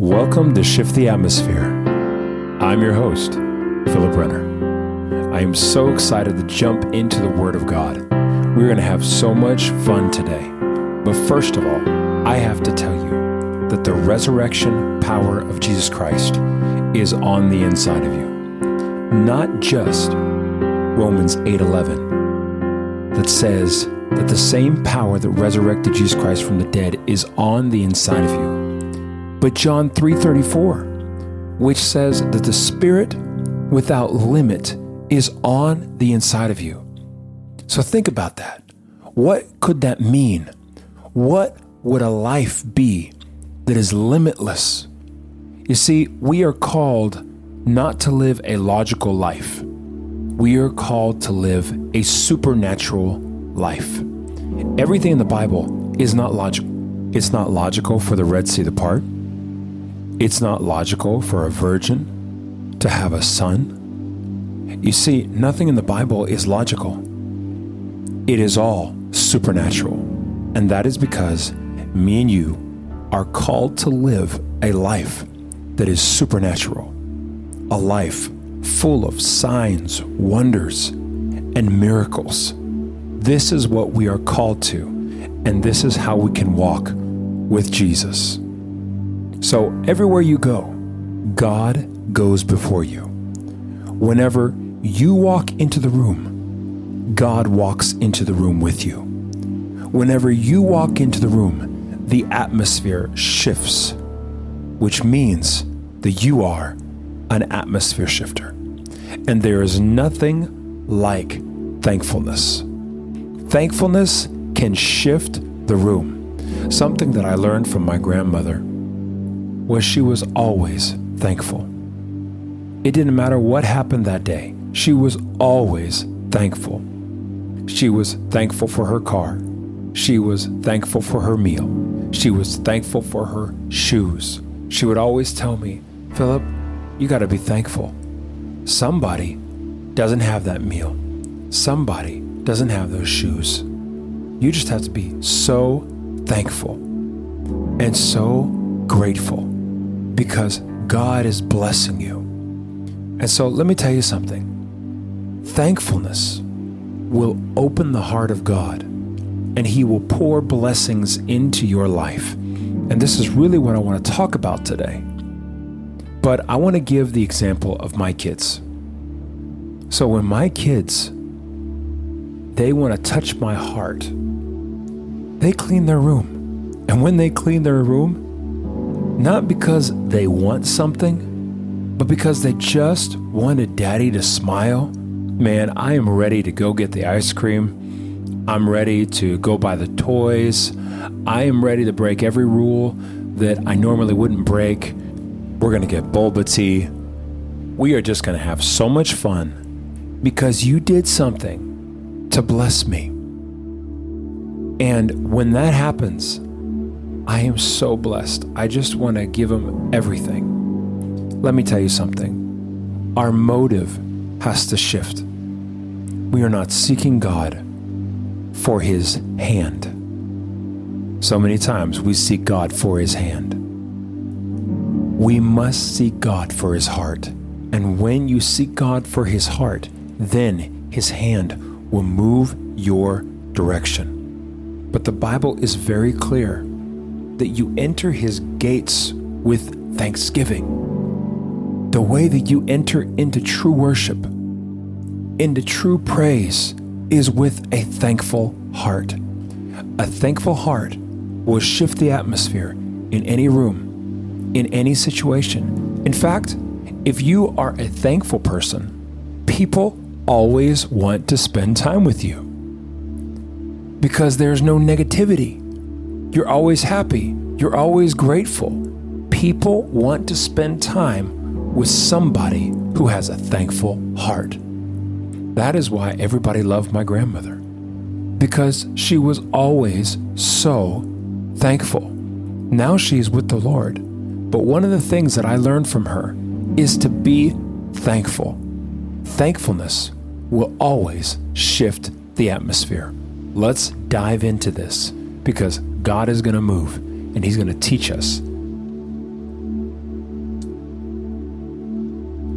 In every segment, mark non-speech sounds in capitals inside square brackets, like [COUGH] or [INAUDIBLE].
Welcome to Shift the Atmosphere. I'm your host, Philip Renner. I am so excited to jump into the Word of God. We're going to have so much fun today. But first of all, I have to tell you that the resurrection power of Jesus Christ is on the inside of you. Not just Romans 8:11 that says that the same power that resurrected Jesus Christ from the dead is on the inside of you but John 3:34, which says that the spirit without limit is on the inside of you. So think about that. What could that mean? What would a life be that is limitless? You see, we are called not to live a logical life. We are called to live a supernatural life. Everything in the Bible is not logical. It's not logical for the Red Sea to part. It's not logical for a virgin to have a son. You see, nothing in the Bible is logical. It is all supernatural. And that is because me and you are called to live a life that is supernatural, a life full of signs, wonders, and miracles. This is what we are called to, and this is how we can walk with Jesus. So, everywhere you go, God goes before you. Whenever you walk into the room, God walks into the room with you. Whenever you walk into the room, the atmosphere shifts, which means that you are an atmosphere shifter. And there is nothing like thankfulness. Thankfulness can shift the room. Something that I learned from my grandmother was she was always thankful. It didn't matter what happened that day, she was always thankful. She was thankful for her car. She was thankful for her meal. She was thankful for her shoes. She would always tell me, Philip, you got to be thankful. Somebody doesn't have that meal. Somebody doesn't have those shoes. You just have to be so thankful and so grateful because God is blessing you. And so let me tell you something thankfulness will open the heart of God and He will pour blessings into your life. And this is really what I want to talk about today. But I want to give the example of my kids. So when my kids they want to touch my heart, they clean their room. And when they clean their room, not because they want something, but because they just wanted daddy to smile. Man, I am ready to go get the ice cream. I'm ready to go buy the toys. I am ready to break every rule that I normally wouldn't break. We're going to get boba tea. We are just going to have so much fun because you did something to bless me. And when that happens, I am so blessed. I just want to give him everything. Let me tell you something. Our motive has to shift. We are not seeking God for his hand. So many times we seek God for his hand. We must seek God for his heart. And when you seek God for his heart, then his hand will move your direction. But the Bible is very clear that you enter his gates with thanksgiving. The way that you enter into true worship, into true praise, is with a thankful heart. A thankful heart will shift the atmosphere in any room, in any situation. In fact, if you are a thankful person, people always want to spend time with you because there's no negativity. You're always happy. You're always grateful. People want to spend time with somebody who has a thankful heart. That is why everybody loved my grandmother, because she was always so thankful. Now she's with the Lord. But one of the things that I learned from her is to be thankful. Thankfulness will always shift the atmosphere. Let's dive into this because God is going to move and He's going to teach us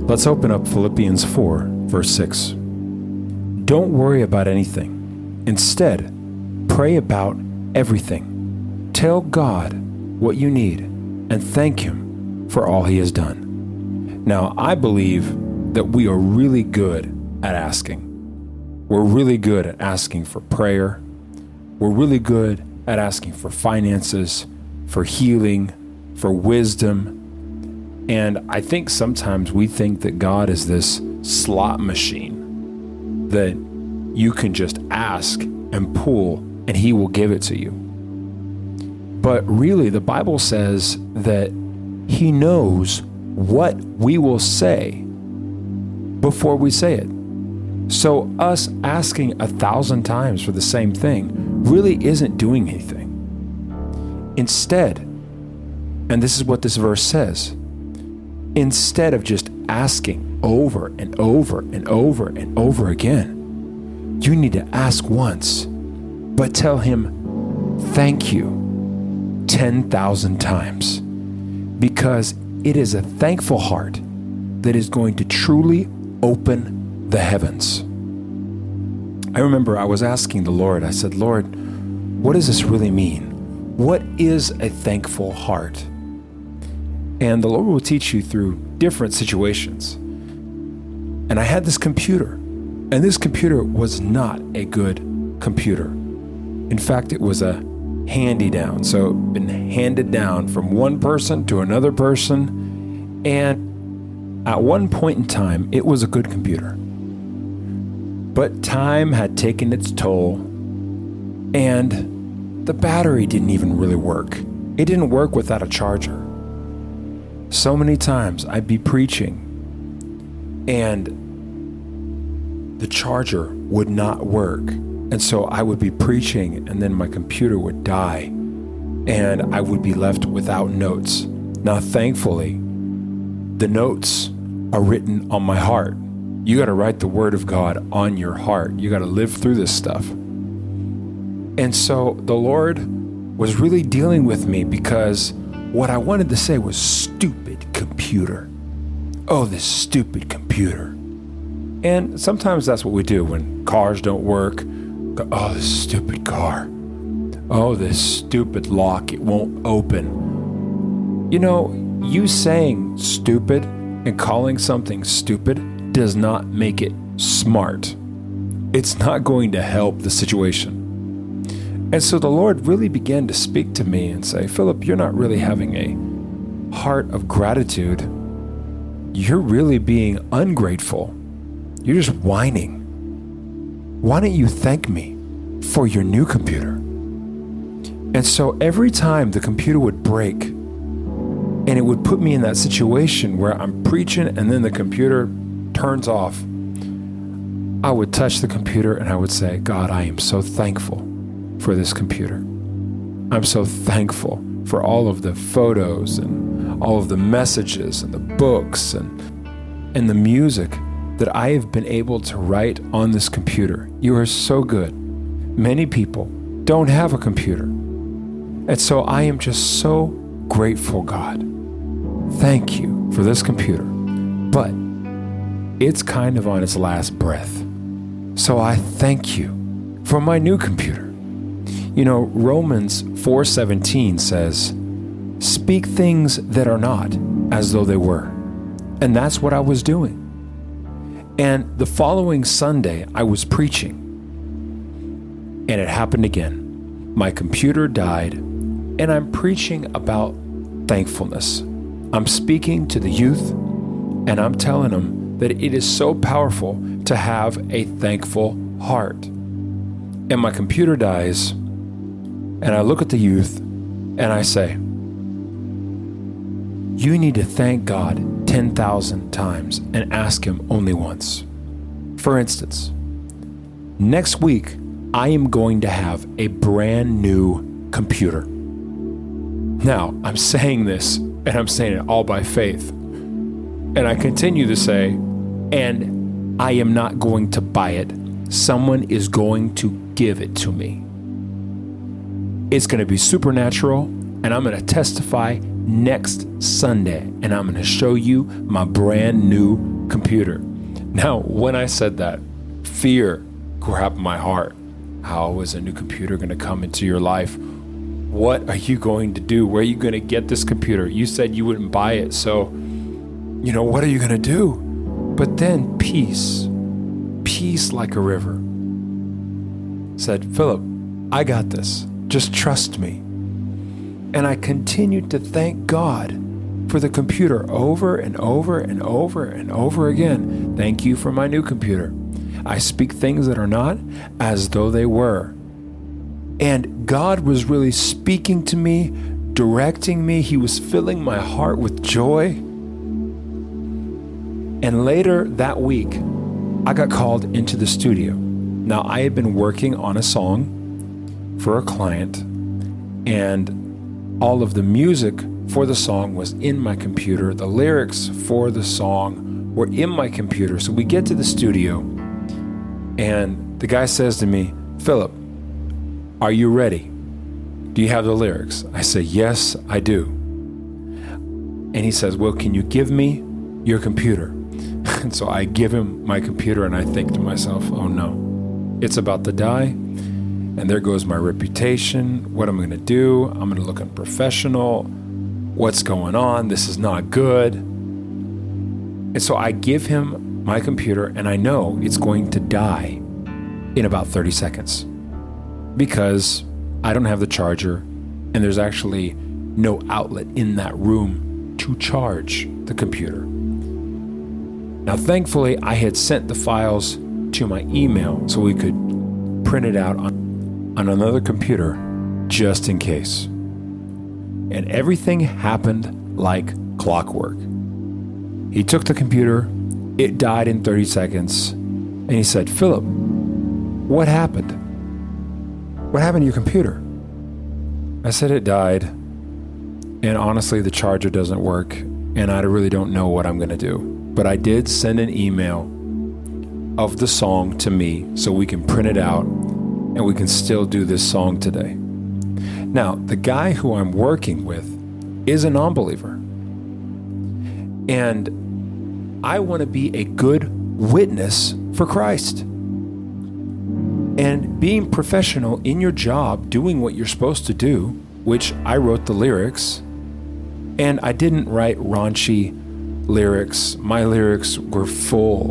Let's open up Philippians 4, verse 6. Don't worry about anything. Instead, pray about everything. Tell God what you need and thank Him for all He has done. Now, I believe that we are really good at asking. We're really good at asking for prayer. We're really good at asking for finances, for healing, for wisdom. And I think sometimes we think that God is this slot machine that you can just ask and pull and he will give it to you. But really, the Bible says that he knows what we will say before we say it. So, us asking a thousand times for the same thing really isn't doing anything. Instead, and this is what this verse says instead of just asking over and over and over and over again, you need to ask once, but tell him, thank you 10,000 times. Because it is a thankful heart that is going to truly open the heavens. I remember I was asking the Lord, I said, Lord, what does this really mean? What is a thankful heart? And the Lord will teach you through different situations. And I had this computer, and this computer was not a good computer. In fact, it was a handy down. So, it'd been handed down from one person to another person. And at one point in time, it was a good computer. But time had taken its toll, and the battery didn't even really work. It didn't work without a charger. So many times I'd be preaching, and the charger would not work. And so I would be preaching, and then my computer would die, and I would be left without notes. Now, thankfully, the notes are written on my heart. You got to write the word of God on your heart. You got to live through this stuff. And so the Lord was really dealing with me because what I wanted to say was stupid computer. Oh, this stupid computer. And sometimes that's what we do when cars don't work Oh, this stupid car. Oh, this stupid lock. It won't open. You know, you saying stupid and calling something stupid does not make it smart. It's not going to help the situation. And so the Lord really began to speak to me and say, Philip, you're not really having a heart of gratitude. You're really being ungrateful. You're just whining. Why don't you thank me for your new computer? And so every time the computer would break, and it would put me in that situation where I'm preaching and then the computer turns off, I would touch the computer and I would say, God, I am so thankful for this computer. I'm so thankful for all of the photos and all of the messages and the books and, and the music that I have been able to write on this computer. You are so good. Many people don't have a computer. And so I am just so grateful, God. Thank you for this computer. But it's kind of on its last breath. So I thank you for my new computer. You know, Romans 4:17 says, "Speak things that are not as though they were." And that's what I was doing. And the following Sunday, I was preaching. And it happened again. My computer died, and I'm preaching about thankfulness. I'm speaking to the youth, and I'm telling them that it is so powerful to have a thankful heart. And my computer dies, and I look at the youth, and I say, You need to thank God 10,000 times and ask Him only once. For instance, next week, I am going to have a brand new computer. Now, I'm saying this, and I'm saying it all by faith. And I continue to say, and I am not going to buy it. Someone is going to give it to me. It's going to be supernatural, and I'm going to testify next Sunday, and I'm going to show you my brand new computer. Now, when I said that, fear grabbed my heart. How is a new computer going to come into your life? What are you going to do? Where are you going to get this computer? You said you wouldn't buy it, so, you know, what are you going to do? But then peace, peace like a river, said, Philip, I got this. Just trust me. And I continued to thank God for the computer over and over and over and over again. Thank you for my new computer. I speak things that are not as though they were. And God was really speaking to me, directing me. He was filling my heart with joy. And later that week, I got called into the studio. Now, I had been working on a song for a client, and all of the music for the song was in my computer. The lyrics for the song were in my computer. So we get to the studio, and the guy says to me, Philip, are you ready? Do you have the lyrics? I say, Yes, I do. And he says, Well, can you give me your computer? And so I give him my computer, and I think to myself, Oh no, it's about to die. And there goes my reputation. What am I going to do? I'm going to look unprofessional what's going on? This is not good. And so I give him my computer, and I know it's going to die in about 30 seconds because I don't have the charger, and there's actually no outlet in that room to charge the computer. Now, thankfully, I had sent the files to my email so we could print it out on, on another computer just in case and everything happened like clockwork. He took the computer, it died in 30 seconds, and he said, Philip, what happened? What happened to your computer? I said, It died. And honestly, the charger doesn't work, and I really don't know what I'm going to do. But I did send an email of the song to me so we can print it out and we can still do this song today. Now, the guy who I'm working with is a non believer. And I want to be a good witness for Christ. And being professional in your job, doing what you're supposed to do, which I wrote the lyrics, and I didn't write raunchy lyrics. My lyrics were full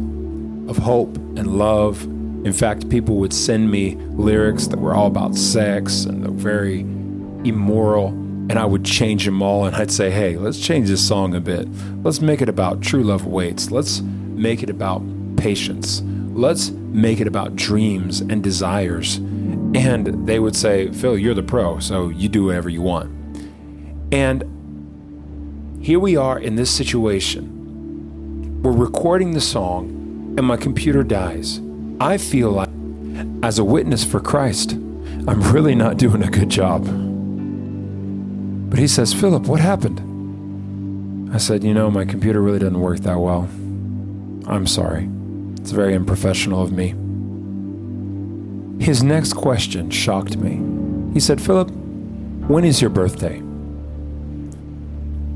of hope and love. In fact, people would send me lyrics that were all about sex and very immoral, and I would change them all. And I'd say, hey, let's change this song a bit. Let's make it about true love waits. Let's make it about patience. Let's make it about dreams and desires. And they would say, Phil, you're the pro, so you do whatever you want. And here we are in this situation. We're recording the song, and my computer dies. I feel like, as a witness for Christ, I'm really not doing a good job. But he says, Philip, what happened? I said, You know, my computer really doesn't work that well. I'm sorry. It's very unprofessional of me. His next question shocked me. He said, Philip, when is your birthday?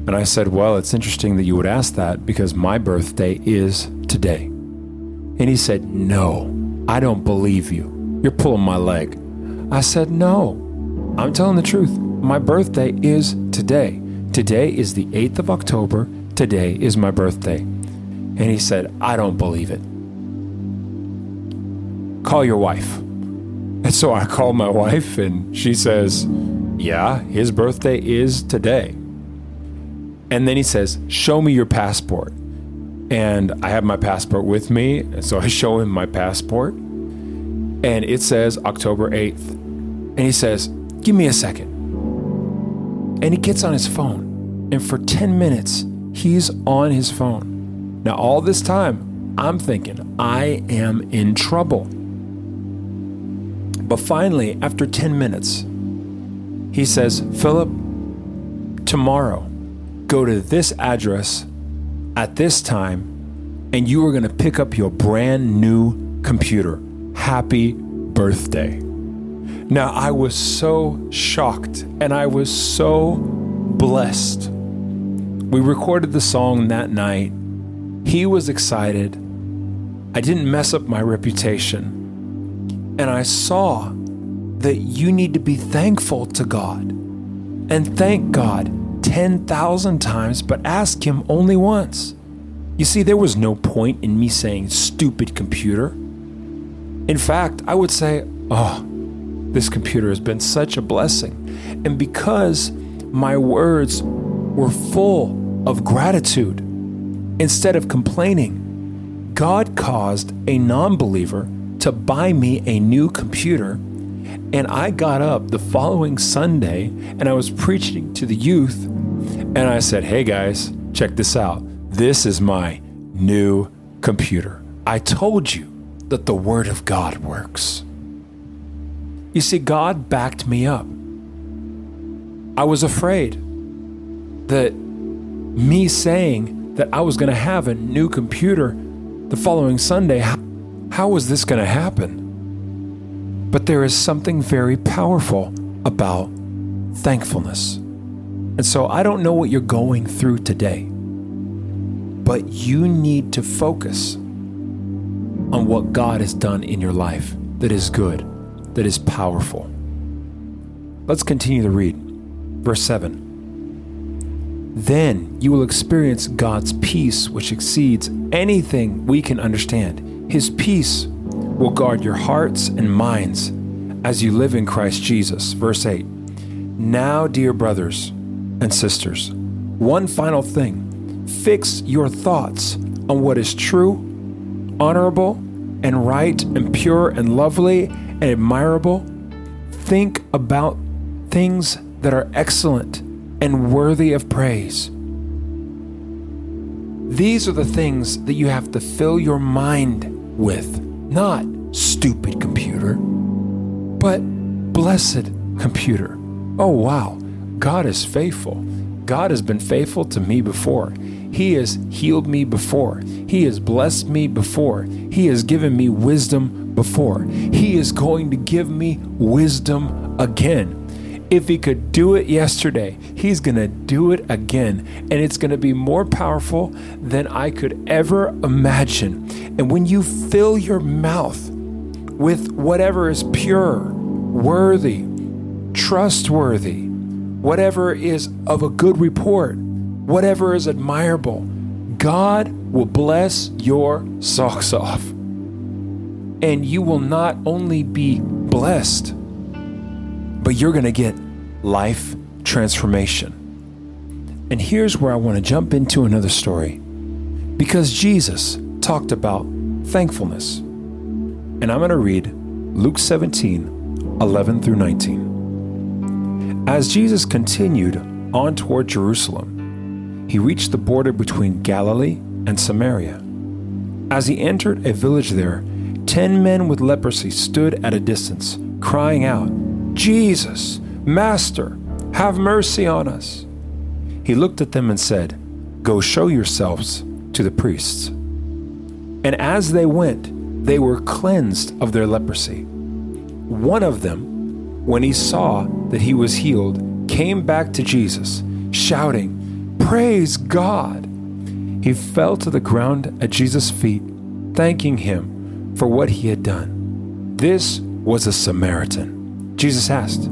And I said, Well, it's interesting that you would ask that because my birthday is today. And he said, No, I don't believe you. You're pulling my leg. I said, No, I'm telling the truth. My birthday is today. Today is the 8th of October. Today is my birthday. And he said, I don't believe it. Call your wife. And so I called my wife, and she says, Yeah, his birthday is today. And then he says, Show me your passport. And I have my passport with me. And so I show him my passport. And it says October 8th. And he says, Give me a second. And he gets on his phone. And for 10 minutes, he's on his phone. Now, all this time, I'm thinking, I am in trouble. But finally, after 10 minutes, he says, Philip, tomorrow, go to this address at this time, and you are going to pick up your brand new computer. Happy birthday. Now, I was so shocked and I was so blessed. We recorded the song that night, He was excited. I didn't mess up my reputation. And I saw that you need to be thankful to God and thank God 10,000 times, but ask Him only once. You see, there was no point in me saying stupid computer. In fact, I would say, oh, this computer has been such a blessing. And because my words were full of gratitude, instead of complaining, God caused a non believer to buy me a new computer. And I got up the following Sunday and I was preaching to the youth. And I said, Hey guys, check this out. This is my new computer. I told you that the Word of God works. You see, God backed me up. I was afraid that me saying that I was going to have a new computer the following Sunday, how, how was this going to happen? But there is something very powerful about thankfulness. And so I don't know what you're going through today, but you need to focus on what God has done in your life that is good, that is powerful. Let's continue to read. Verse 7 Then you will experience God's peace, which exceeds anything we can understand. His peace will guard your hearts and minds as you live in Christ Jesus. Verse 8 Now, dear brothers and sisters, one final thing fix your thoughts on what is true, honorable, and right, and pure, and lovely, and admirable. Think about things that are excellent and worthy of praise. These are the things that you have to fill your mind with, not stupid computer, but blessed computer. Oh, wow, God is faithful. God has been faithful to me before. He has healed me before. He has blessed me before. He has given me wisdom before. He is going to give me wisdom again. If he could do it yesterday, he's going to do it again. And it's going to be more powerful than I could ever imagine. And when you fill your mouth with whatever is pure, worthy, trustworthy, whatever is of a good report, whatever is admirable, God will bless your socks [LAUGHS] off. And you will not only be blessed, but you're going to get life transformation. And here's where I want to jump into another story because Jesus talked about thankfulness. And I'm going to read Luke 17 11 through 19. As Jesus continued on toward Jerusalem, he reached the border between Galilee and Samaria. As he entered a village there, ten men with leprosy stood at a distance, crying out, Jesus, Master, have mercy on us. He looked at them and said, Go show yourselves to the priests. And as they went, they were cleansed of their leprosy. One of them, when he saw that he was healed, came back to Jesus, shouting, Praise God! He fell to the ground at Jesus' feet, thanking him for what he had done. This was a Samaritan. Jesus asked,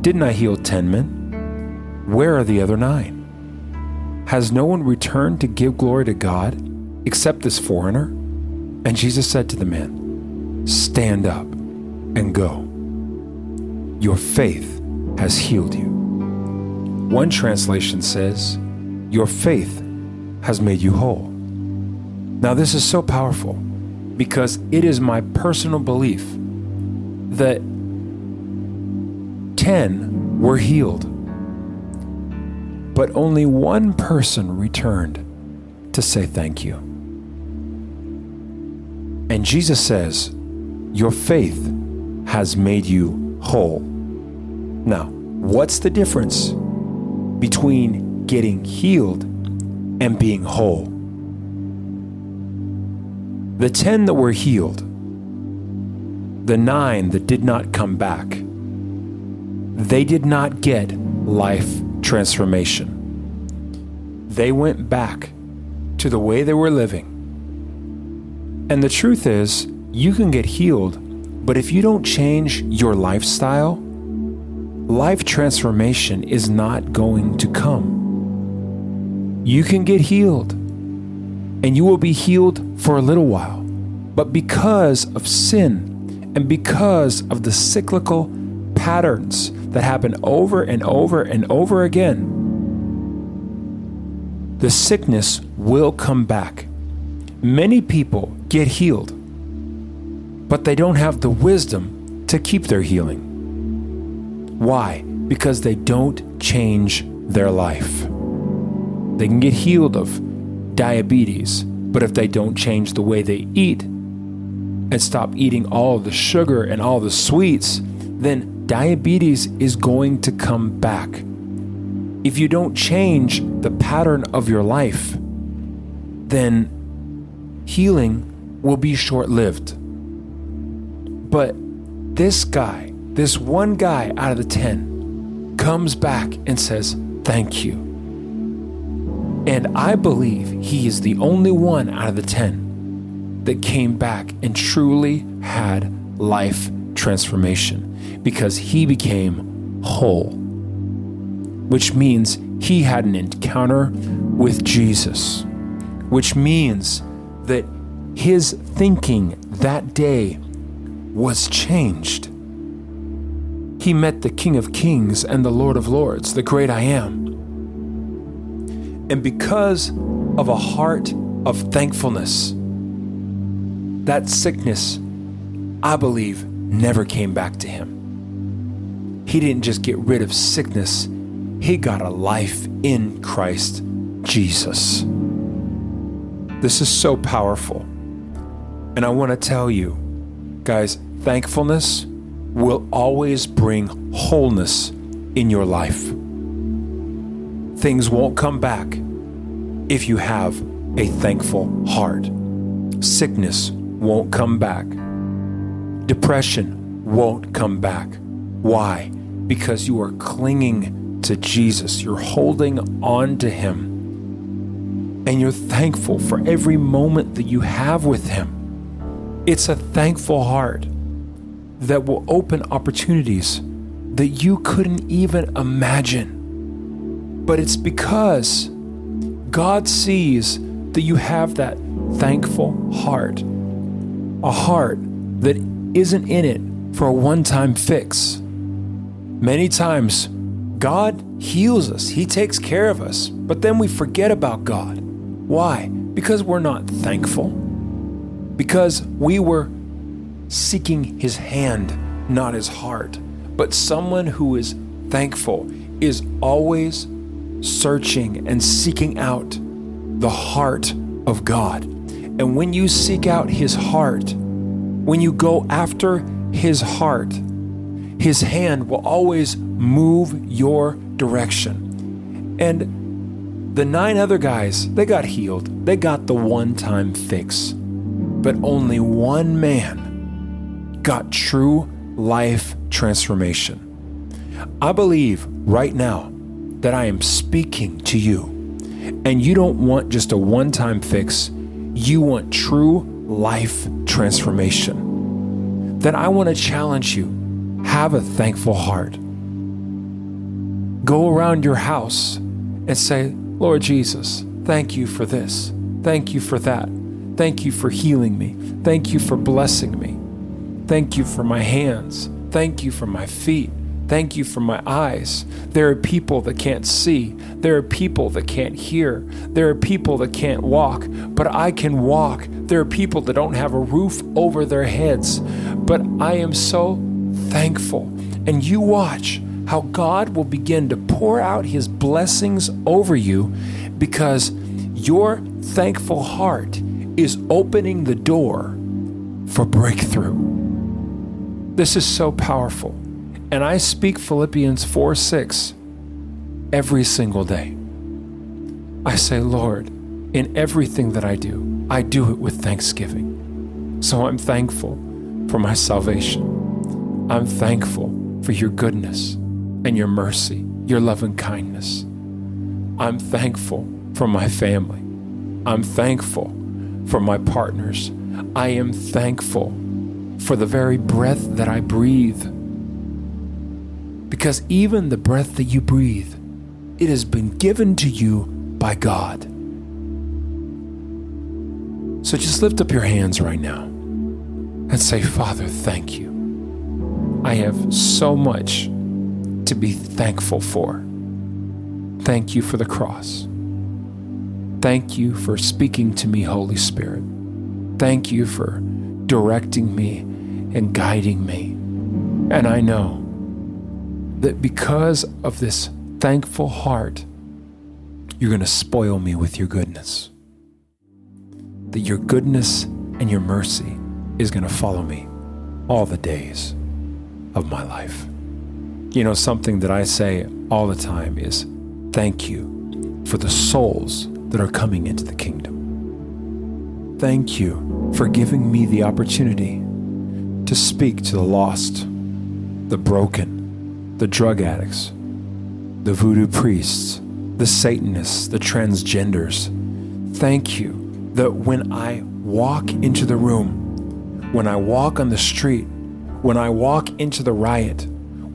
Didn't I heal ten men? Where are the other nine? Has no one returned to give glory to God except this foreigner? And Jesus said to the man, Stand up and go. Your faith has healed you. One translation says, Your faith has made you whole. Now, this is so powerful because it is my personal belief that 10 were healed, but only one person returned to say thank you. And Jesus says, Your faith has made you whole. Now, what's the difference between getting healed and being whole? The 10 that were healed, the nine that did not come back, they did not get life transformation. They went back to the way they were living. And the truth is, you can get healed, but if you don't change your lifestyle, life transformation is not going to come. You can get healed, and you will be healed for a little while. But because of sin and because of the cyclical patterns that happen over and over and over again, the sickness will come back. Many people get healed, but they don't have the wisdom to keep their healing. Why? Because they don't change their life. They can get healed of diabetes, but if they don't change the way they eat and stop eating all the sugar and all the sweets, then diabetes is going to come back. If you don't change the pattern of your life, then healing will be short lived. But this guy, this one guy out of the 10, comes back and says, Thank you. And I believe he is the only one out of the 10 that came back and truly had life transformation because he became whole, which means he had an encounter with Jesus, which means that his thinking that day was changed. He met the King of Kings and the Lord of Lords, the great I am. And because of a heart of thankfulness, that sickness, I believe, never came back to him. He didn't just get rid of sickness, he got a life in Christ Jesus. This is so powerful. And I want to tell you, guys, thankfulness will always bring wholeness in your life. Things won't come back if you have a thankful heart. Sickness won't come back. Depression won't come back. Why? Because you are clinging to Jesus. You're holding on to Him. And you're thankful for every moment that you have with Him. It's a thankful heart that will open opportunities that you couldn't even imagine. But it's because God sees that you have that thankful heart, a heart that isn't in it for a one time fix. Many times, God heals us, He takes care of us, but then we forget about God. Why? Because we're not thankful. Because we were seeking His hand, not His heart. But someone who is thankful is always searching and seeking out the heart of God. And when you seek out His heart, when you go after His heart, His hand will always move your direction. And the nine other guys, they got healed. They got the one time fix. But only one man got true life transformation. I believe right now that I am speaking to you, and you don't want just a one time fix, you want true life transformation. Then I want to challenge you have a thankful heart. Go around your house and say, Lord Jesus, thank you for this. Thank you for that. Thank you for healing me. Thank you for blessing me. Thank you for my hands. Thank you for my feet. Thank you for my eyes. There are people that can't see. There are people that can't hear. There are people that can't walk, but I can walk. There are people that don't have a roof over their heads, but I am so thankful. And you watch how God will begin to pour out his blessings over you because your thankful heart is opening the door for breakthrough. This is so powerful. And I speak Philippians 4 6 every single day. I say, Lord, in everything that I do, I do it with thanksgiving. So I'm thankful for my salvation. I'm thankful for your goodness and your mercy, your love and kindness. I'm thankful for my family. I'm thankful for my partners. I am thankful for the very breath that I breathe. Because even the breath that you breathe, it has been given to you by God. So just lift up your hands right now and say, Father, thank you. I have so much to be thankful for. Thank you for the cross. Thank you for speaking to me, Holy Spirit. Thank you for directing me and guiding me. And I know that because of this thankful heart, you're going to spoil me with your goodness. That your goodness and your mercy is going to follow me all the days of my life. You know, something that I say all the time is thank you for the souls that are coming into the kingdom. Thank you for giving me the opportunity to speak to the lost, the broken, the drug addicts, the voodoo priests, the Satanists, the transgenders. Thank you that when I walk into the room, when I walk on the street, when I walk into the riot,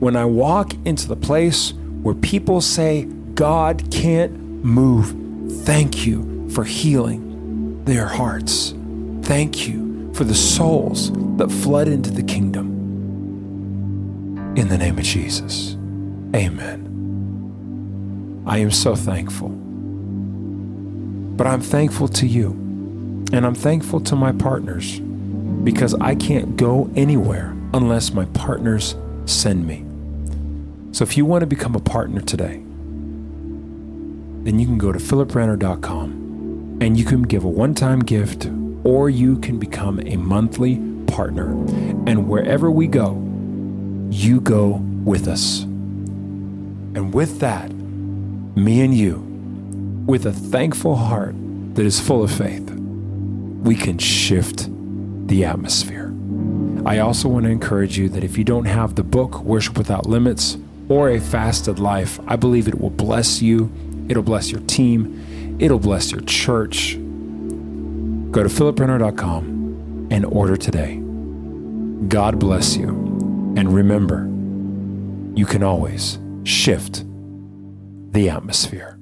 when I walk into the place where people say God can't move, Thank you for healing their hearts. Thank you for the souls that flood into the kingdom. In the name of Jesus, amen. I am so thankful. But I'm thankful to you, and I'm thankful to my partners because I can't go anywhere unless my partners send me. So if you want to become a partner today, then you can go to philiprenner.com and you can give a one time gift or you can become a monthly partner. And wherever we go, you go with us. And with that, me and you, with a thankful heart that is full of faith, we can shift the atmosphere. I also want to encourage you that if you don't have the book, Worship Without Limits, or a fasted life, I believe it will bless you It'll bless your team. It'll bless your church. Go to philiprenner.com and order today. God bless you. And remember, you can always shift the atmosphere.